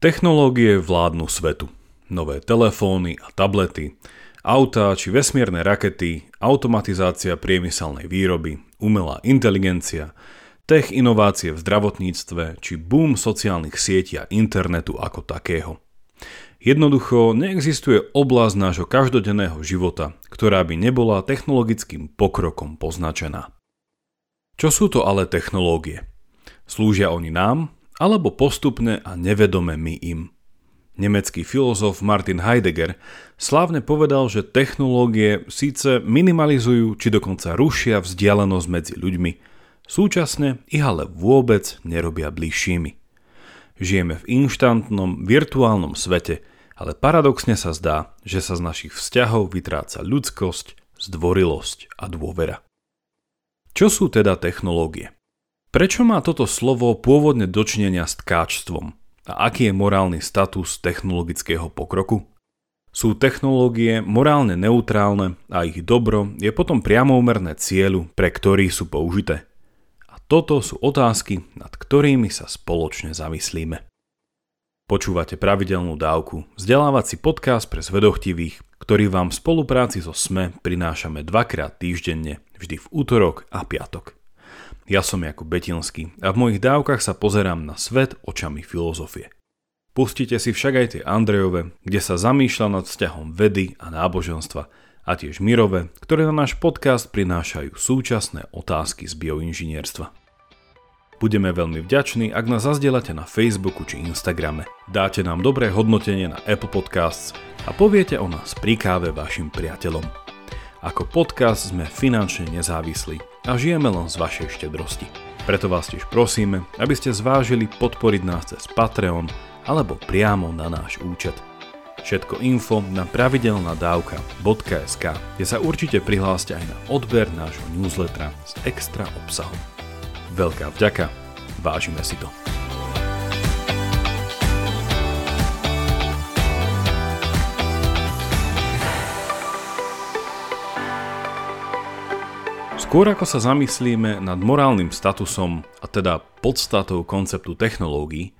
Technológie vládnu svetu. Nové telefóny a tablety, autá či vesmírne rakety, automatizácia priemyselnej výroby, umelá inteligencia, tech inovácie v zdravotníctve či boom sociálnych sietí a internetu ako takého. Jednoducho neexistuje oblasť nášho každodenného života, ktorá by nebola technologickým pokrokom poznačená. Čo sú to ale technológie? Slúžia oni nám alebo postupne a nevedome my im. Nemecký filozof Martin Heidegger slávne povedal, že technológie síce minimalizujú či dokonca rušia vzdialenosť medzi ľuďmi, súčasne ich ale vôbec nerobia bližšími. Žijeme v inštantnom, virtuálnom svete, ale paradoxne sa zdá, že sa z našich vzťahov vytráca ľudskosť, zdvorilosť a dôvera. Čo sú teda technológie? Prečo má toto slovo pôvodne dočinenia s tkáčstvom? A aký je morálny status technologického pokroku? Sú technológie morálne neutrálne a ich dobro je potom priamoumerné cieľu, pre ktorý sú použité. A toto sú otázky, nad ktorými sa spoločne zamyslíme. Počúvate pravidelnú dávku, vzdelávací podcast pre zvedochtivých, ktorý vám v spolupráci so SME prinášame dvakrát týždenne, vždy v útorok a piatok. Ja som Jakub Betinský a v mojich dávkach sa pozerám na svet očami filozofie. Pustite si však aj tie Andrejove, kde sa zamýšľa nad vzťahom vedy a náboženstva a tiež Mirove, ktoré na náš podcast prinášajú súčasné otázky z bioinžinierstva. Budeme veľmi vďační, ak nás zazdielate na Facebooku či Instagrame. Dáte nám dobré hodnotenie na Apple Podcasts a poviete o nás pri káve vašim priateľom. Ako podcast sme finančne nezávislí a žijeme len z vašej štedrosti. Preto vás tiež prosíme, aby ste zvážili podporiť nás cez Patreon alebo priamo na náš účet. Všetko info na pravidelnadavka.sk, kde sa určite prihláste aj na odber nášho newslettera s extra obsahom. Veľká vďaka, vážime si to. Skôr ako sa zamyslíme nad morálnym statusom, a teda podstatou konceptu technológií,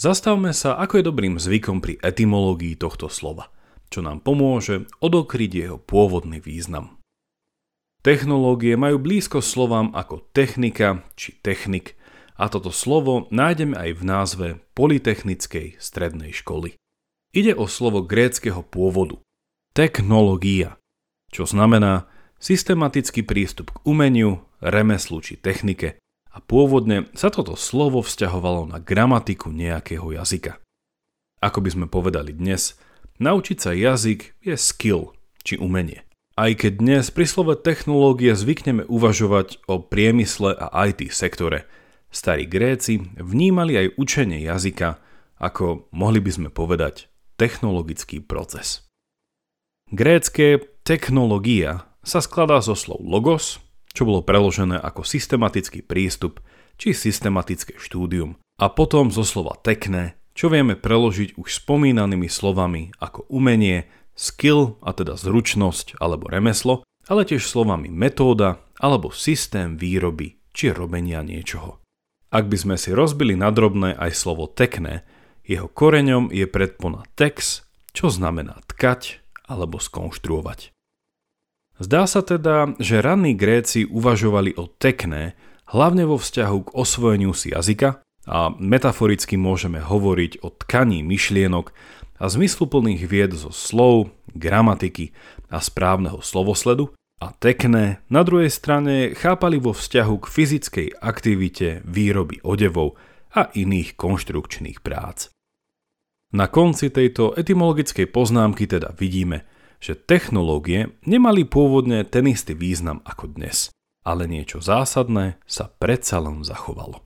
zastavme sa, ako je dobrým zvykom pri etymológii tohto slova, čo nám pomôže odokryť jeho pôvodný význam. Technológie majú blízko slovám ako technika či technik a toto slovo nájdeme aj v názve Polytechnickej strednej školy. Ide o slovo gréckého pôvodu technológia, čo znamená systematický prístup k umeniu, remeslu či technike a pôvodne sa toto slovo vzťahovalo na gramatiku nejakého jazyka. Ako by sme povedali dnes, naučiť sa jazyk je skill či umenie. Aj keď dnes pri slove technológie zvykneme uvažovať o priemysle a IT sektore, starí Gréci vnímali aj učenie jazyka ako, mohli by sme povedať, technologický proces. Grécké technológia sa skladá zo slov logos, čo bolo preložené ako systematický prístup či systematické štúdium, a potom zo slova tekné, čo vieme preložiť už spomínanými slovami ako umenie, skill, a teda zručnosť alebo remeslo, ale tiež slovami metóda alebo systém výroby či robenia niečoho. Ak by sme si rozbili na drobné aj slovo tekné, jeho koreňom je predpona tex, čo znamená tkať alebo skonštruovať. Zdá sa teda, že ranní Gréci uvažovali o tekné, hlavne vo vzťahu k osvojeniu si jazyka a metaforicky môžeme hovoriť o tkaní myšlienok a zmysluplných vied zo slov, gramatiky a správneho slovosledu a tekné na druhej strane chápali vo vzťahu k fyzickej aktivite výroby odevov a iných konštrukčných prác. Na konci tejto etymologickej poznámky teda vidíme, že technológie nemali pôvodne ten istý význam ako dnes, ale niečo zásadné sa predsa len zachovalo.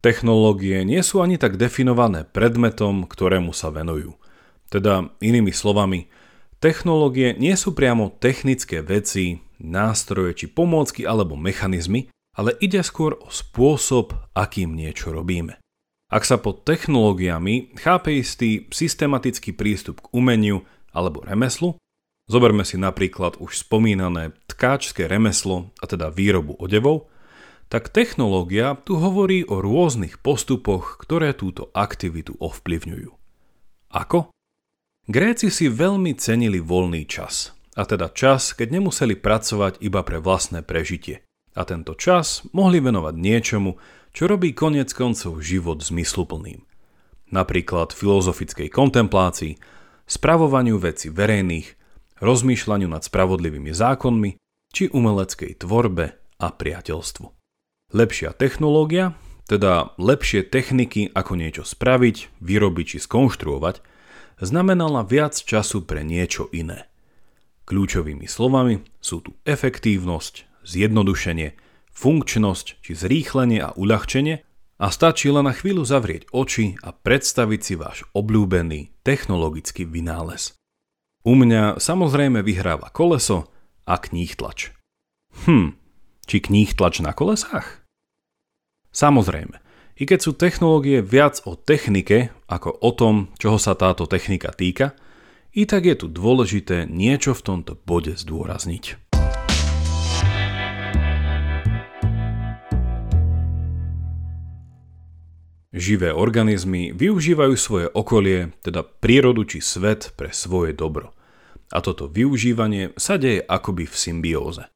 Technológie nie sú ani tak definované predmetom, ktorému sa venujú. Teda inými slovami, technológie nie sú priamo technické veci, nástroje či pomôcky alebo mechanizmy, ale ide skôr o spôsob, akým niečo robíme. Ak sa pod technológiami chápe istý systematický prístup k umeniu alebo remeslu, zoberme si napríklad už spomínané tkáčské remeslo, a teda výrobu odevov, tak technológia tu hovorí o rôznych postupoch, ktoré túto aktivitu ovplyvňujú. Ako? Gréci si veľmi cenili voľný čas, a teda čas, keď nemuseli pracovať iba pre vlastné prežitie. A tento čas mohli venovať niečomu, čo robí konec koncov život zmysluplným. Napríklad filozofickej kontemplácii, spravovaniu veci verejných, rozmýšľaniu nad spravodlivými zákonmi či umeleckej tvorbe a priateľstvu. Lepšia technológia, teda lepšie techniky, ako niečo spraviť, vyrobiť či skonštruovať, znamenala viac času pre niečo iné. Kľúčovými slovami sú tu efektívnosť, zjednodušenie, funkčnosť či zrýchlenie a uľahčenie a stačí len na chvíľu zavrieť oči a predstaviť si váš obľúbený technologický vynález. U mňa samozrejme vyhráva koleso a kníhtlač. Hm, či kníhtlač na kolesách? Samozrejme, i keď sú technológie viac o technike ako o tom, čoho sa táto technika týka, i tak je tu dôležité niečo v tomto bode zdôrazniť. Živé organizmy využívajú svoje okolie, teda prírodu či svet pre svoje dobro. A toto využívanie sa deje akoby v symbióze.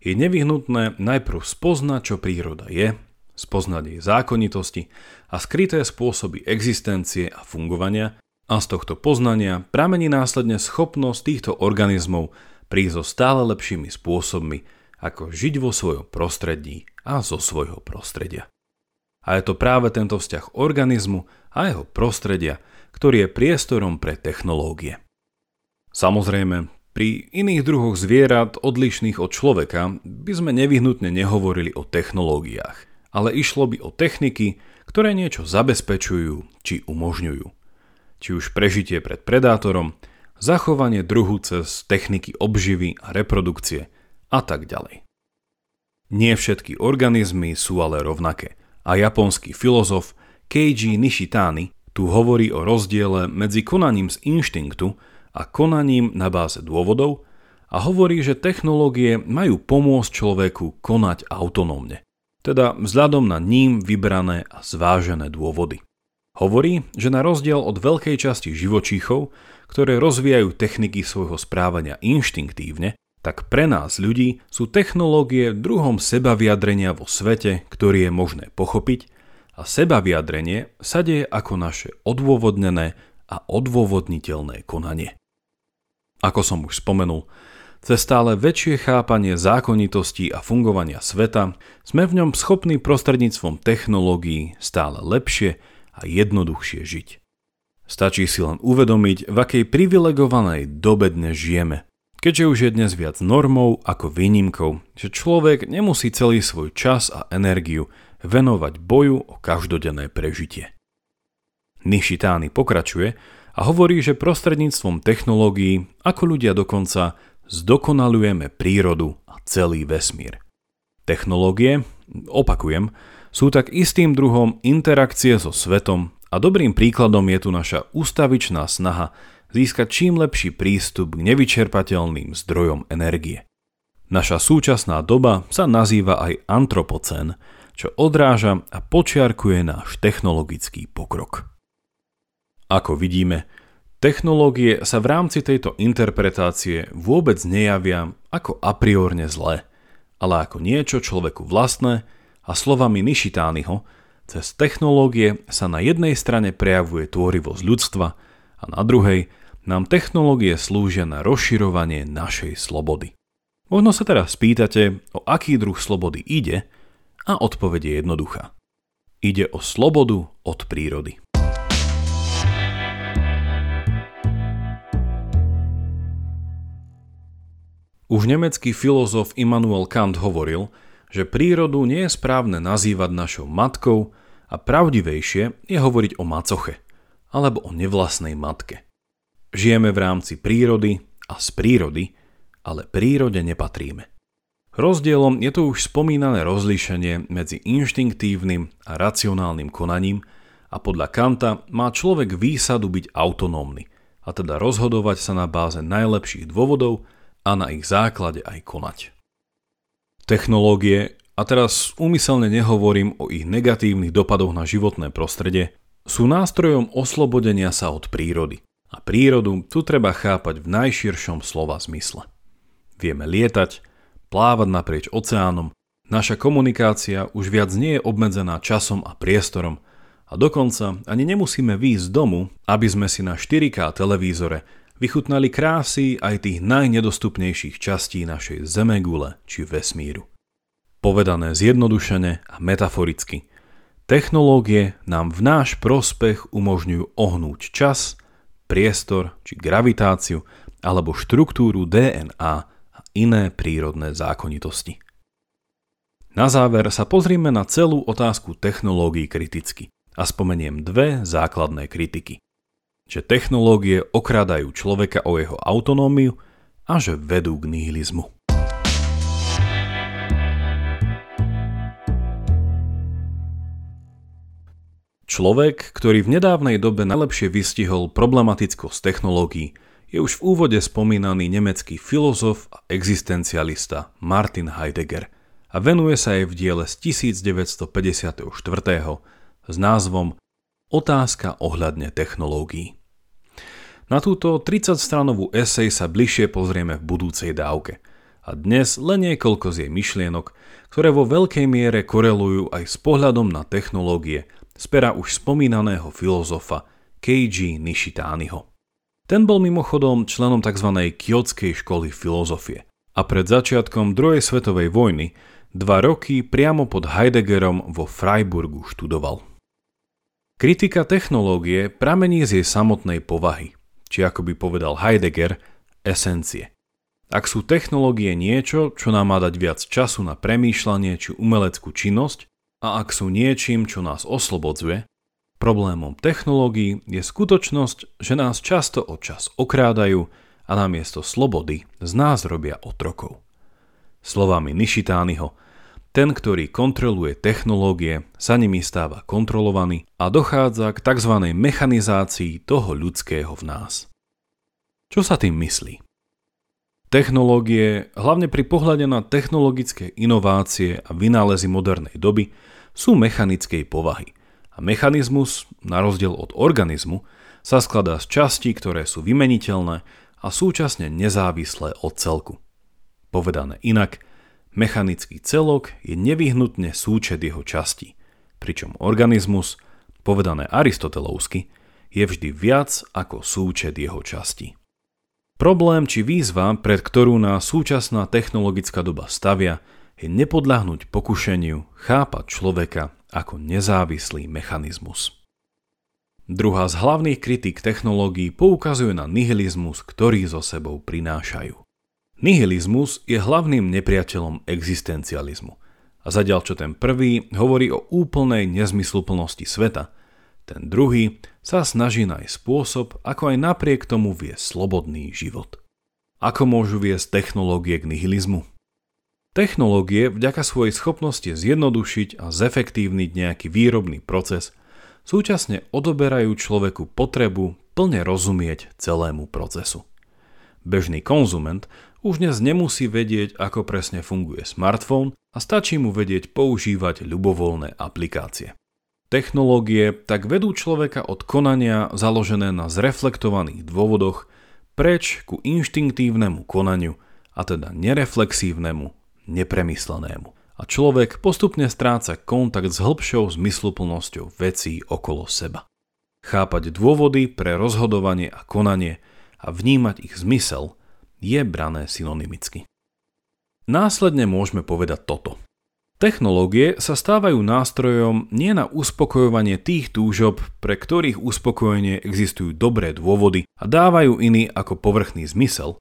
Je nevyhnutné najprv spoznať, čo príroda je, spoznať jej zákonitosti a skryté spôsoby existencie a fungovania a z tohto poznania pramení následne schopnosť týchto organizmov prísť so stále lepšími spôsobmi, ako žiť vo svojom prostredí a zo svojho prostredia. A je to práve tento vzťah organizmu a jeho prostredia, ktorý je priestorom pre technológie. Samozrejme, pri iných druhoch zvierat odlišných od človeka by sme nevyhnutne nehovorili o technológiách ale išlo by o techniky, ktoré niečo zabezpečujú či umožňujú. Či už prežitie pred predátorom, zachovanie druhu cez techniky obživy a reprodukcie a tak ďalej. Nie všetky organizmy sú ale rovnaké a japonský filozof Keiji Nishitani tu hovorí o rozdiele medzi konaním z inštinktu a konaním na báze dôvodov a hovorí, že technológie majú pomôcť človeku konať autonómne teda vzhľadom na ním vybrané a zvážené dôvody. Hovorí, že na rozdiel od veľkej časti živočíchov, ktoré rozvíjajú techniky svojho správania inštinktívne, tak pre nás ľudí sú technológie druhom seba vyjadrenia vo svete, ktorý je možné pochopiť a seba vyjadrenie sa deje ako naše odôvodnené a odôvodniteľné konanie. Ako som už spomenul, cez stále väčšie chápanie zákonitostí a fungovania sveta sme v ňom schopní prostredníctvom technológií stále lepšie a jednoduchšie žiť. Stačí si len uvedomiť, v akej privilegovanej dobe dnes žijeme, keďže už je dnes viac normou ako výnimkou, že človek nemusí celý svoj čas a energiu venovať boju o každodenné prežitie. Nishitány pokračuje a hovorí, že prostredníctvom technológií, ako ľudia dokonca zdokonalujeme prírodu a celý vesmír. Technológie, opakujem, sú tak istým druhom interakcie so svetom a dobrým príkladom je tu naša ústavičná snaha získať čím lepší prístup k nevyčerpateľným zdrojom energie. Naša súčasná doba sa nazýva aj antropocén, čo odráža a počiarkuje náš technologický pokrok. Ako vidíme, Technológie sa v rámci tejto interpretácie vôbec nejavia ako a priorne zlé, ale ako niečo človeku vlastné a slovami Nishitányho, cez technológie sa na jednej strane prejavuje tvorivosť ľudstva a na druhej nám technológie slúžia na rozširovanie našej slobody. Možno sa teraz spýtate, o aký druh slobody ide a odpoveď je jednoduchá. Ide o slobodu od prírody. Už nemecký filozof Immanuel Kant hovoril, že prírodu nie je správne nazývať našou matkou a pravdivejšie je hovoriť o macoche alebo o nevlastnej matke. Žijeme v rámci prírody a z prírody, ale prírode nepatríme. Rozdielom je to už spomínané rozlíšenie medzi inštinktívnym a racionálnym konaním a podľa Kanta má človek výsadu byť autonómny, a teda rozhodovať sa na báze najlepších dôvodov a na ich základe aj konať. Technológie, a teraz úmyselne nehovorím o ich negatívnych dopadoch na životné prostredie, sú nástrojom oslobodenia sa od prírody. A prírodu tu treba chápať v najširšom slova zmysle. Vieme lietať, plávať naprieč oceánom, naša komunikácia už viac nie je obmedzená časom a priestorom a dokonca ani nemusíme výjsť z domu, aby sme si na 4K televízore vychutnali krásy aj tých najnedostupnejších častí našej zemegule či vesmíru. Povedané zjednodušene a metaforicky, technológie nám v náš prospech umožňujú ohnúť čas, priestor či gravitáciu alebo štruktúru DNA a iné prírodné zákonitosti. Na záver sa pozrime na celú otázku technológií kriticky a spomeniem dve základné kritiky. Že technológie okrádajú človeka o jeho autonómiu a že vedú k nihilizmu. Človek, ktorý v nedávnej dobe najlepšie vystihol problematickosť technológií, je už v úvode spomínaný nemecký filozof a existencialista Martin Heidegger a venuje sa jej v diele z 1954. s názvom Otázka ohľadne technológií. Na túto 30-stranovú esej sa bližšie pozrieme v budúcej dávke. A dnes len niekoľko z jej myšlienok, ktoré vo veľkej miere korelujú aj s pohľadom na technológie z pera už spomínaného filozofa Keiji Nishitányho. Ten bol mimochodom členom tzv. Kyotskej školy filozofie a pred začiatkom druhej svetovej vojny dva roky priamo pod Heideggerom vo Freiburgu študoval. Kritika technológie pramení z jej samotnej povahy, či ako by povedal Heidegger, esencie. Ak sú technológie niečo, čo nám má dať viac času na premýšľanie či umeleckú činnosť, a ak sú niečím, čo nás oslobodzuje, problémom technológií je skutočnosť, že nás často od čas okrádajú a namiesto slobody z nás robia otrokov. Slovami Nishitányho, ten, ktorý kontroluje technológie, sa nimi stáva kontrolovaný a dochádza k tzv. mechanizácii toho ľudského v nás. Čo sa tým myslí? Technológie, hlavne pri pohľade na technologické inovácie a vynálezy modernej doby, sú mechanickej povahy. A mechanizmus, na rozdiel od organizmu, sa skladá z častí, ktoré sú vymeniteľné a súčasne nezávislé od celku. Povedané inak, mechanický celok je nevyhnutne súčet jeho častí, pričom organizmus, povedané aristotelovsky, je vždy viac ako súčet jeho častí. Problém či výzva, pred ktorú nás súčasná technologická doba stavia, je nepodľahnúť pokušeniu chápať človeka ako nezávislý mechanizmus. Druhá z hlavných kritík technológií poukazuje na nihilizmus, ktorý so sebou prinášajú. Nihilizmus je hlavným nepriateľom existencializmu. A zadiaľ čo ten prvý hovorí o úplnej nezmysluplnosti sveta, ten druhý sa snaží nájsť spôsob, ako aj napriek tomu vie slobodný život. Ako môžu viesť technológie k nihilizmu? Technológie vďaka svojej schopnosti zjednodušiť a zefektívniť nejaký výrobný proces súčasne odoberajú človeku potrebu plne rozumieť celému procesu. Bežný konzument už dnes nemusí vedieť, ako presne funguje smartfón a stačí mu vedieť používať ľubovoľné aplikácie. Technológie tak vedú človeka od konania založené na zreflektovaných dôvodoch preč ku inštinktívnemu konaniu, a teda nereflexívnemu, nepremyslenému. A človek postupne stráca kontakt s hĺbšou zmysluplnosťou vecí okolo seba. Chápať dôvody pre rozhodovanie a konanie a vnímať ich zmysel je brané synonymicky. Následne môžeme povedať toto. Technológie sa stávajú nástrojom nie na uspokojovanie tých túžob, pre ktorých uspokojenie existujú dobré dôvody a dávajú iný ako povrchný zmysel,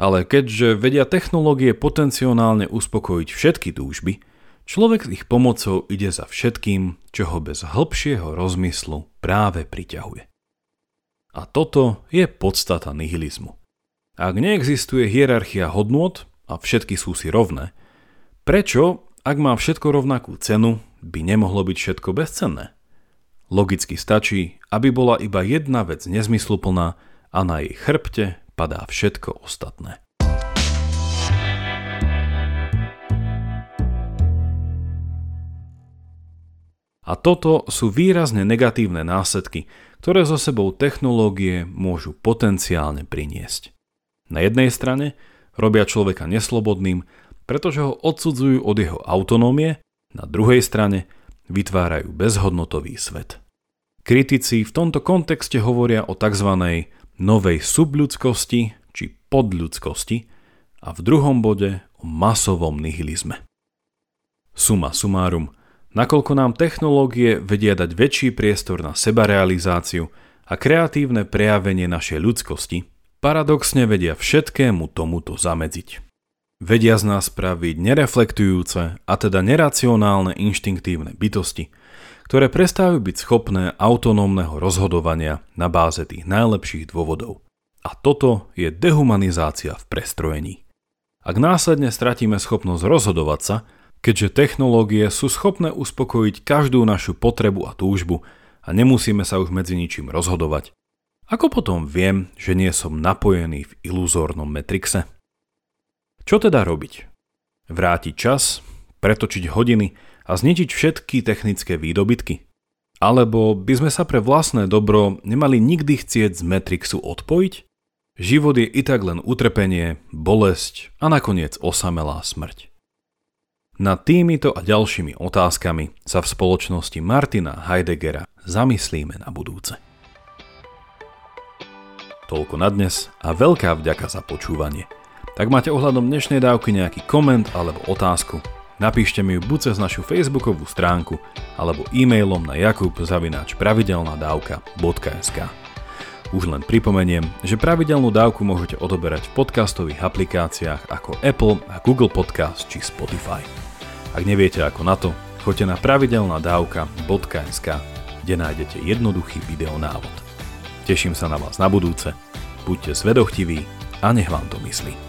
ale keďže vedia technológie potenciálne uspokojiť všetky túžby, človek s ich pomocou ide za všetkým, čo ho bez hĺbšieho rozmyslu práve priťahuje. A toto je podstata nihilizmu. Ak neexistuje hierarchia hodnôt a všetky sú si rovné, prečo ak má všetko rovnakú cenu, by nemohlo byť všetko bezcenné. Logicky stačí, aby bola iba jedna vec nezmysluplná a na jej chrbte padá všetko ostatné. A toto sú výrazne negatívne následky, ktoré so sebou technológie môžu potenciálne priniesť. Na jednej strane robia človeka neslobodným, pretože ho odsudzujú od jeho autonómie, na druhej strane vytvárajú bezhodnotový svet. Kritici v tomto kontexte hovoria o tzv. novej subľudskosti či podľudskosti a v druhom bode o masovom nihilizme. Suma sumárum, nakoľko nám technológie vedia dať väčší priestor na sebarealizáciu a kreatívne prejavenie našej ľudskosti, paradoxne vedia všetkému tomuto zamedziť. Vedia z nás spraviť nereflektujúce a teda neracionálne inštinktívne bytosti, ktoré prestávajú byť schopné autonómneho rozhodovania na báze tých najlepších dôvodov. A toto je dehumanizácia v prestrojení. Ak následne stratíme schopnosť rozhodovať sa, keďže technológie sú schopné uspokojiť každú našu potrebu a túžbu a nemusíme sa už medzi ničím rozhodovať. Ako potom viem, že nie som napojený v iluzórnom Matrixe? Čo teda robiť? Vrátiť čas, pretočiť hodiny a zničiť všetky technické výdobytky? Alebo by sme sa pre vlastné dobro nemali nikdy chcieť z Matrixu odpojiť? Život je i tak len utrpenie, bolesť a nakoniec osamelá smrť. Nad týmito a ďalšími otázkami sa v spoločnosti Martina Heideggera zamyslíme na budúce. Toľko na dnes a veľká vďaka za počúvanie. Tak máte ohľadom dnešnej dávky nejaký koment alebo otázku, napíšte mi ju buď cez našu facebookovú stránku alebo e-mailom na jakub.pravidelnadavka.sk Už len pripomeniem, že pravidelnú dávku môžete odoberať v podcastových aplikáciách ako Apple a Google Podcast či Spotify. Ak neviete ako na to, choďte na pravidelnadavka.sk, kde nájdete jednoduchý videonávod. Teším sa na vás na budúce, buďte zvedochtiví a nech vám to myslí.